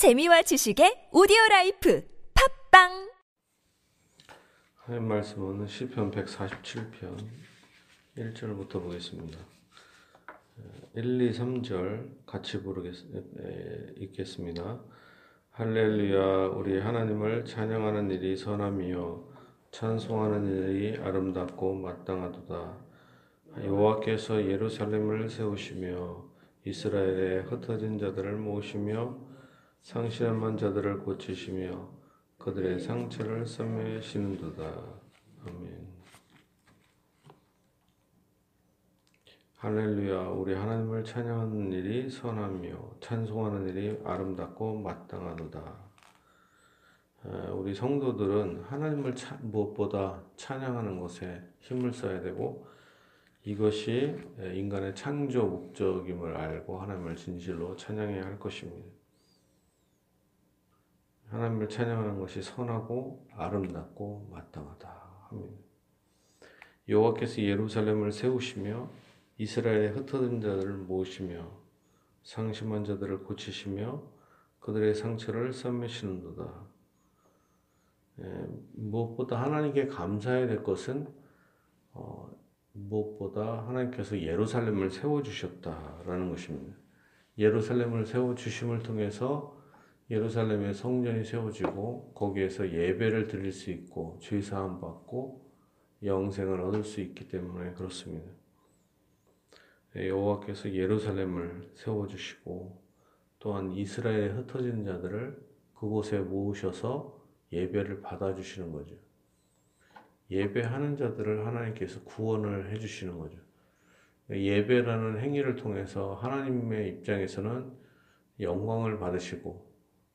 재미와 지식의 오디오 life 팟빵 하나님 말씀은 시편 147편 1절부터 보겠습니다. 1, 2, 3절 같이 부르겠, 에, 읽겠습니다. 할렐루야 우리 하나님을 찬양하는 일이 선함이요 찬송하는 일이 아름답고 마땅하도다. 여호와께서 예루살렘을 세우시며 이스라엘의 흩어진 자들을 모으시며 상실한 자들을 고치시며 그들의 상처를 썸매시는도다. 아멘. 할렐루야, 우리 하나님을 찬양하는 일이 선하며 찬송하는 일이 아름답고 마땅하도다. 우리 성도들은 하나님을 차, 무엇보다 찬양하는 것에 힘을 써야 되고 이것이 인간의 창조 목적임을 알고 하나님을 진실로 찬양해야 할 것입니다. 하나님을 찬양하는 것이 선하고 아름답고 마땅하다. 여호와께서 예루살렘을 세우시며 이스라엘의 흩어진 자들을 모으시며 상심한 자들을 고치시며 그들의 상처를 썸매시는도다. 예, 무엇보다 하나님께 감사해야 될 것은 어, 무엇보다 하나님께서 예루살렘을 세워 주셨다라는 것입니다. 예루살렘을 세워 주심을 통해서 예루살렘의 성전이 세워지고 거기에서 예배를 드릴 수 있고 죄 사함 받고 영생을 얻을 수 있기 때문에 그렇습니다. 예, 여호와께서 예루살렘을 세워 주시고 또한 이스라엘에 흩어진 자들을 그곳에 모으셔서 예배를 받아 주시는 거죠. 예배하는 자들을 하나님께서 구원을 해 주시는 거죠. 예배라는 행위를 통해서 하나님의 입장에서는 영광을 받으시고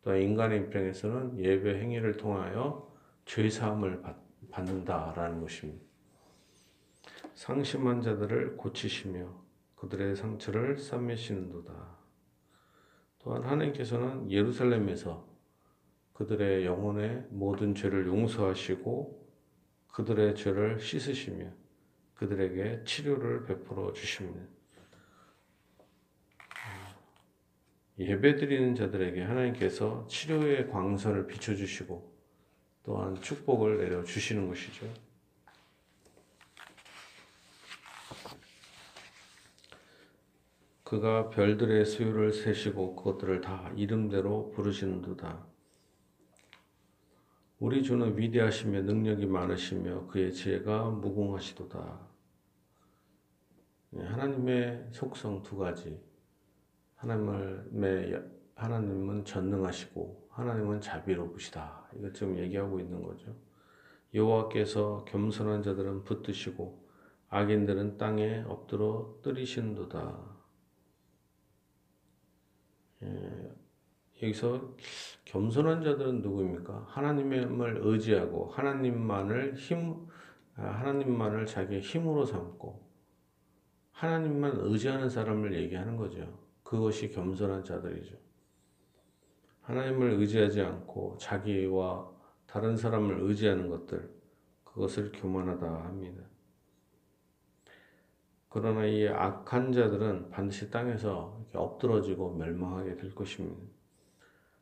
또 인간의 입장에서는 예배 행위를 통하여 죄 사함을 받는다라는 것입니다. 상심한 자들을 고치시며 그들의 상처를 싸매시는도다. 또한 하나님께서는 예루살렘에서 그들의 영혼의 모든 죄를 용서하시고 그들의 죄를 씻으시며 그들에게 치료를 베풀어 주십니다. 예배드리는 자들에게 하나님께서 치료의 광선을 비춰주시고 또한 축복을 내려 주시는 것이죠. 그가 별들의 수요를 세시고 그것들을 다 이름대로 부르시는도다. 우리 주는 위대하시며 능력이 많으시며 그의 지혜가 무궁하시도다. 네, 하나님의 속성 두 가지. 하나님을 하나님은 전능하시고 하나님은 자비로우시다. 이것 좀 얘기하고 있는 거죠. 여호와께서 겸손한 자들은 붙드시고 악인들은 땅에 엎드러 뜨리신도다. 예, 여기서 겸손한 자들은 누구입니까? 하나님을 의지하고 하나님만을 힘 하나님만을 자기의 힘으로 삼고 하나님만 의지하는 사람을 얘기하는 거죠. 그것이 겸손한 자들이죠. 하나님을 의지하지 않고 자기와 다른 사람을 의지하는 것들, 그것을 교만하다 합니다. 그러나 이 악한 자들은 반드시 땅에서 엎드러지고 멸망하게 될 것입니다.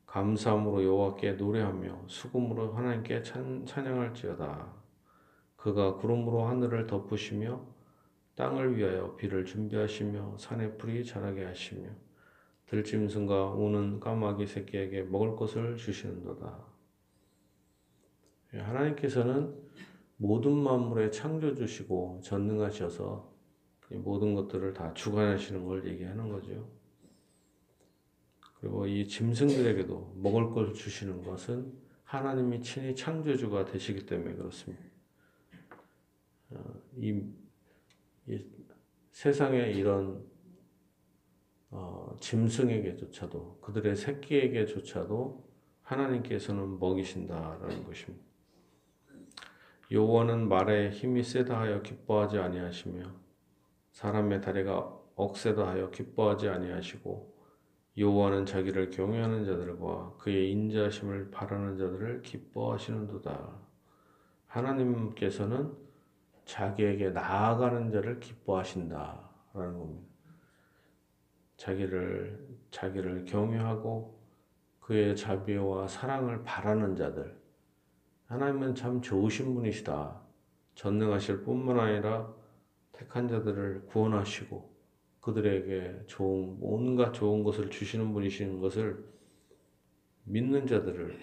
감사함으로 여호와께 노래하며 수금으로 하나님께 찬, 찬양할지어다. 그가 구름으로 하늘을 덮으시며 땅을 위하여 비를 준비하시며 산에 풀이 자라게 하시며 들짐승과 우는 까마귀 새끼에게 먹을 것을 주시는도다. 예, 하나님께서는 모든 만물의 창조주시고 전능하셔서 모든 것들을 다 주관하시는 걸 얘기하는 거죠. 그리고 이 짐승들에게도 먹을 것을 주시는 것은 하나님이 친히 창조주가 되시기 때문에 그렇습니다. 어, 이 세상에 이런 어, 짐승에게조차도 그들의 새끼에게조차도 하나님께서는 먹이신다라는 것입니다. 여호와는 말에 힘이 세다 하여 기뻐하지 아니하시며 사람의 다리가 억세다 하여 기뻐하지 아니하시고 여호와는 자기를 경외하는 자들과 그의 인자심을 바라는 자들을 기뻐하시는도다. 하나님께서는 자기에게 나아가는 자를 기뻐하신다라는 겁니다. 자기를 자기를 경외하고 그의 자비와 사랑을 바라는 자들. 하나님은 참 좋으신 분이시다. 전능하실 뿐만 아니라 택한 자들을 구원하시고 그들에게 좋은 온갖 좋은 것을 주시는 분이신 것을 믿는 자들을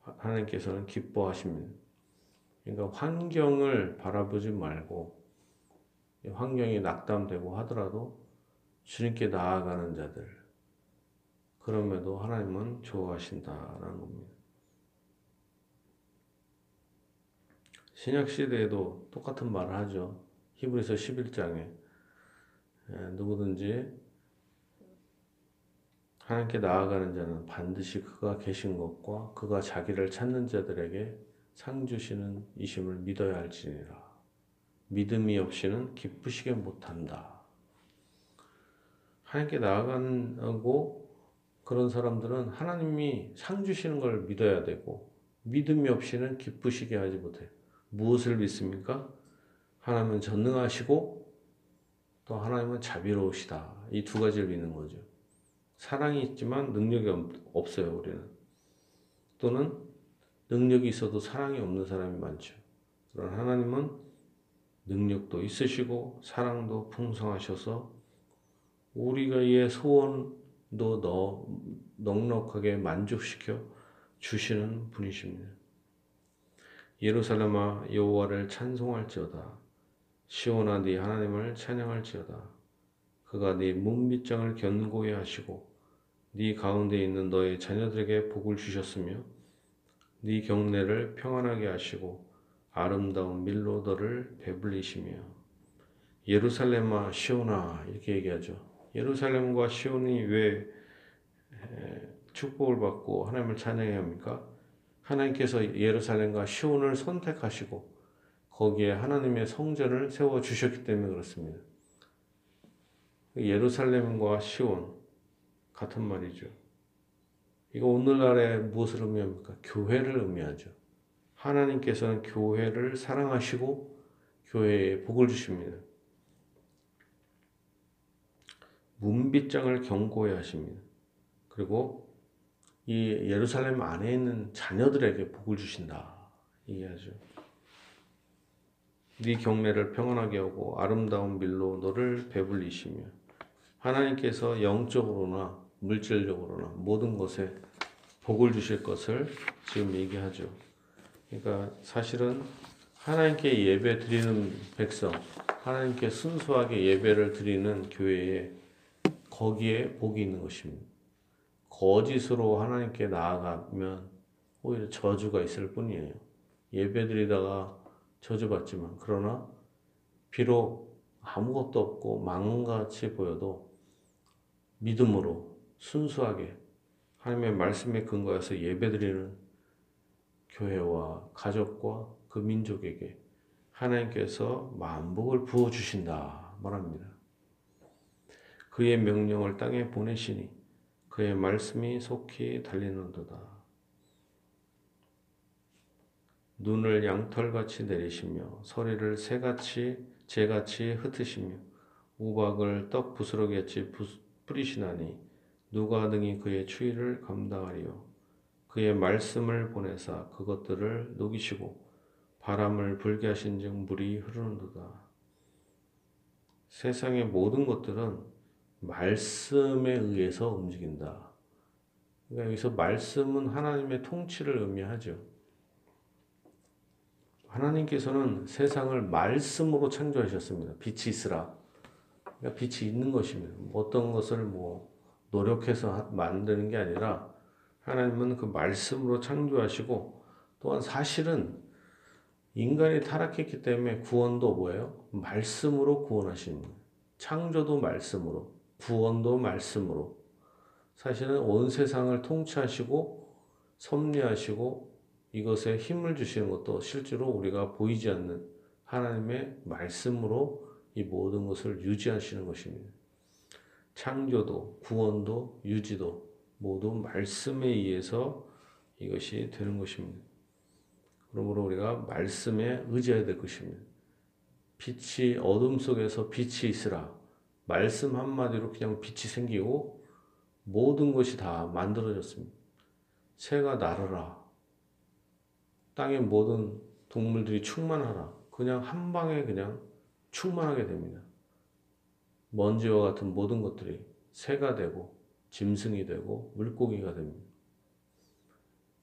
하나님께서는 기뻐하십니다. 그러니까 환경을 바라보지 말고 환경이 낙담되고 하더라도 주님께 나아가는 자들 그럼에도 하나님은 좋아하신다라는 겁니다. 신약 시대에도 똑같은 말을 하죠. 히브리서 11장에 누구든지 하나님께 나아가는 자는 반드시 그가 계신 것과 그가 자기를 찾는 자들에게 상 주시는 이심을 믿어야 할지니라. 믿음이 없이는 기쁘시게 못한다. 하나님께 나아가고 그런 사람들은 하나님이 상 주시는 걸 믿어야 되고 믿음이 없이는 기쁘시게 하지 못해요. 무엇을 믿습니까? 하나님은 전능하시고 또 하나님은 자비로우시다. 이 두 가지를 믿는 거죠. 사랑이 있지만 능력이 없어요, 우리는. 또는 능력이 있어도 사랑이 없는 사람이 많죠. 그러나 하나님은 능력도 있으시고 사랑도 풍성하셔서 우리가 의 소원도 너, 넉넉하게 만족시켜 주시는 분이십니다. 예루살렘아 여호와를 찬송할지어다 시온아 네 하나님을 찬양할지어다 그가 네 문빗장을 견고히 하시고 네 가운데 있는 너의 자녀들에게 복을 주셨으며 네 경내를 평안하게 하시고 아름다운 밀로 너를 배불리시며 예루살렘아 시온아 이렇게 얘기하죠. 예루살렘과 시온이 왜 축복을 받고 하나님을 찬양해야 합니까? 하나님께서 예루살렘과 시온을 선택하시고 거기에 하나님의 성전을 세워 주셨기 때문에 그렇습니다. 예루살렘과 시온 같은 말이죠. 이거 오늘날에 무엇을 의미합니까? 교회를 의미하죠. 하나님께서는 교회를 사랑하시고 교회에 복을 주십니다. 문빗장을 경고해 하십니다. 그리고 이 예루살렘 안에 있는 자녀들에게 복을 주신다. 얘기하죠. 네 경매를 평안하게 하고 아름다운 밀로 너를 배불리시며 하나님께서 영적으로나 물질적으로나 모든 것에 복을 주실 것을 지금 얘기하죠. 그러니까 사실은 하나님께 예배 드리는 백성, 하나님께 순수하게 예배를 드리는 교회에 거기에 복이 있는 것입니다. 거짓으로 하나님께 나아가면 오히려 저주가 있을 뿐이에요. 예배 드리다가 저주받지만 그러나 비록 아무것도 없고 망같이 보여도 믿음으로 순수하게 하나님의 말씀에 근거해서 예배드리는 교회와 가족과 그 민족에게 하나님께서 만복을 부어 주신다 말합니다. 그의 명령을 땅에 보내시니 그의 말씀이 속히 달리는도다. 눈을 양털같이 내리시며 소리를 새같이 재같이 흩으시며 우박을 떡 부스러기같이 뿌리시나니 누가 등이 그의 추위를 감당하리요 그의 말씀을 보내사 그것들을 녹이시고 바람을 불게 하신즉 물이 흐르는도다. 세상의 모든 것들은 말씀에 의해서 움직인다. 그러니까 여기서 말씀은 하나님의 통치를 의미하죠. 하나님께서는 세상을 말씀으로 창조하셨습니다. 빛이 있으라. 그러니까 빛이 있는 것입니다. 어떤 것을 뭐 노력해서 만드는 게 아니라 하나님은 그 말씀으로 창조하시고 또한 사실은 인간이 타락했기 때문에 구원도 뭐예요? 말씀으로 구원하십니다. 창조도 말씀으로, 구원도 말씀으로. 사실은 온 세상을 통치하시고 섭리하시고 이것에 힘을 주시는 것도 실제로 우리가 보이지 않는 하나님의 말씀으로 이 모든 것을 유지하시는 것입니다. 창조도, 구원도, 유지도 모두 말씀에 의해서 이것이 되는 것입니다. 그러므로 우리가 말씀에 의지해야 될 것입니다. 빛이 어둠 속에서 빛이 있으라. 말씀 한마디로 그냥 빛이 생기고 모든 것이 다 만들어졌습니다. 새가 날아라. 땅의 모든 동물들이 충만하라. 그냥 한 방에 그냥 충만하게 됩니다. 먼지와 같은 모든 것들이 새가 되고 짐승이 되고 물고기가 됩니다.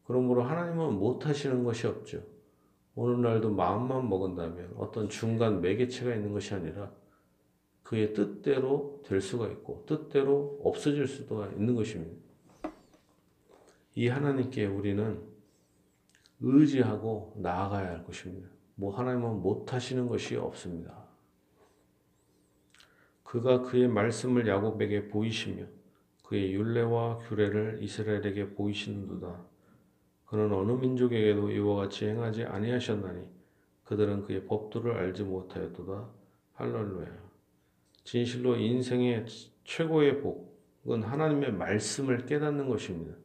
그러므로 하나님은 못하시는 것이 없죠. 오늘날도 마음만 먹은다면 어떤 중간 매개체가 있는 것이 아니라 그의 뜻대로 될 수가 있고 뜻대로 없어질 수도 있는 것입니다. 이 하나님께 우리는 의지하고 나아가야 할 것입니다. 뭐 하나님은 못하시는 것이 없습니다. 그가 그의 말씀을 야곱에게 보이시며 그의 율례와 규례를 이스라엘에게 보이시는도다. 그는 어느 민족에게도 이와 같이 행하지 아니하셨나니 그들은 그의 법도를 알지 못하였도다. 할렐루야. 진실로 인생의 최고의 복은 하나님의 말씀을 깨닫는 것입니다.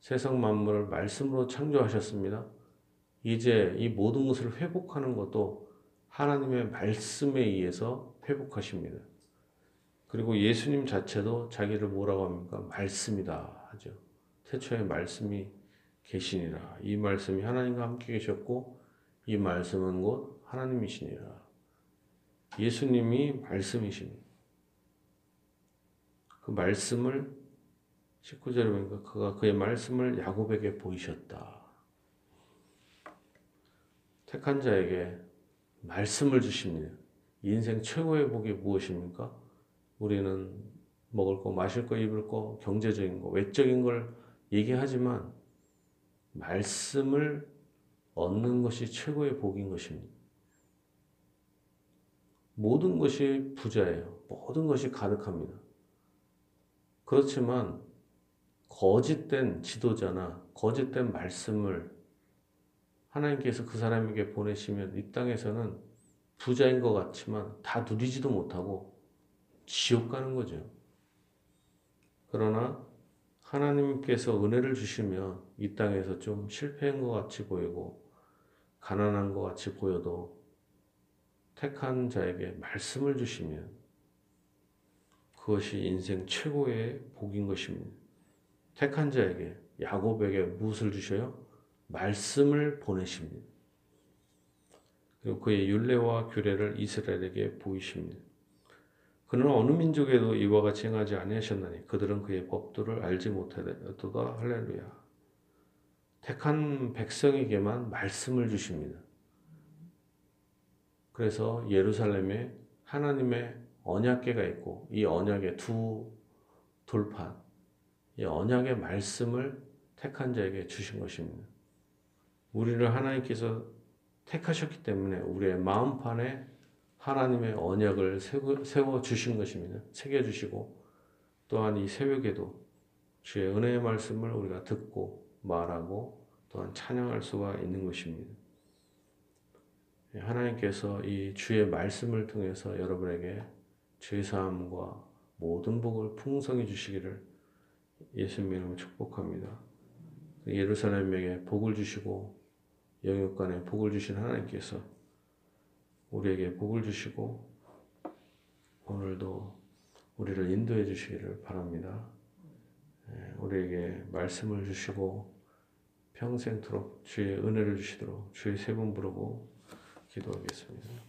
세상 만물을 말씀으로 창조하셨습니다. 이제 이 모든 것을 회복하는 것도 하나님의 말씀에 의해서 회복하십니다. 그리고 예수님 자체도 자기를 뭐라고 합니까? 말씀이다 하죠. 태초에 말씀이 계시니라. 이 말씀이 하나님과 함께 계셨고 이 말씀은 곧 하나님이시니라. 예수님이 말씀이십니다. 그 말씀을 19절에 보니까 그가 그의 말씀을 야곱에게 보이셨다. 택한 자에게 말씀을 주십니다. 인생 최고의 복이 무엇입니까? 우리는 먹을 거, 마실 거, 입을 거, 경제적인 거, 외적인 걸 얘기하지만 말씀을 얻는 것이 최고의 복인 것입니다. 모든 것이 부자예요. 모든 것이 가득합니다. 그렇지만 거짓된 지도자나 거짓된 말씀을 하나님께서 그 사람에게 보내시면 이 땅에서는 부자인 것 같지만 다 누리지도 못하고 지옥 가는 거죠. 그러나 하나님께서 은혜를 주시면 이 땅에서 좀 실패한 것 같이 보이고 가난한 것 같이 보여도 택한 자에게 말씀을 주시면 그것이 인생 최고의 복인 것입니다. 택한 자에게 야곱에게 무엇을 주셔요? 말씀을 보내십니다. 그리고 그의 율례와 규례를 이스라엘에게 보이십니다. 그는 어느 민족에도 이와 같이 행하지 아니하셨나니 그들은 그의 법도를 알지 못하도다 할렐루야. 택한 백성에게만 말씀을 주십니다. 그래서 예루살렘에 하나님의 언약궤가 있고 이 언약의 두 돌판, 이 언약의 말씀을 택한 자에게 주신 것입니다. 우리를 하나님께서 택하셨기 때문에 우리의 마음판에 하나님의 언약을 세워 주신 것입니다. 새겨 주시고 또한 이 새벽에도 주의 은혜의 말씀을 우리가 듣고 말하고 또한 찬양할 수가 있는 것입니다. 예, 하나님께서 이 주의 말씀을 통해서 여러분에게 죄 사함과 모든 복을 풍성히 주시기를 예수님 이름으로 축복합니다. 예루살렘에게 복을 주시고 영육간에 복을 주신 하나님께서 우리에게 복을 주시고 오늘도 우리를 인도해 주시기를 바랍니다. 예, 우리에게 말씀을 주시고 평생토록 주의 은혜를 주시도록 주의 세번 부르고 기도하겠습니다.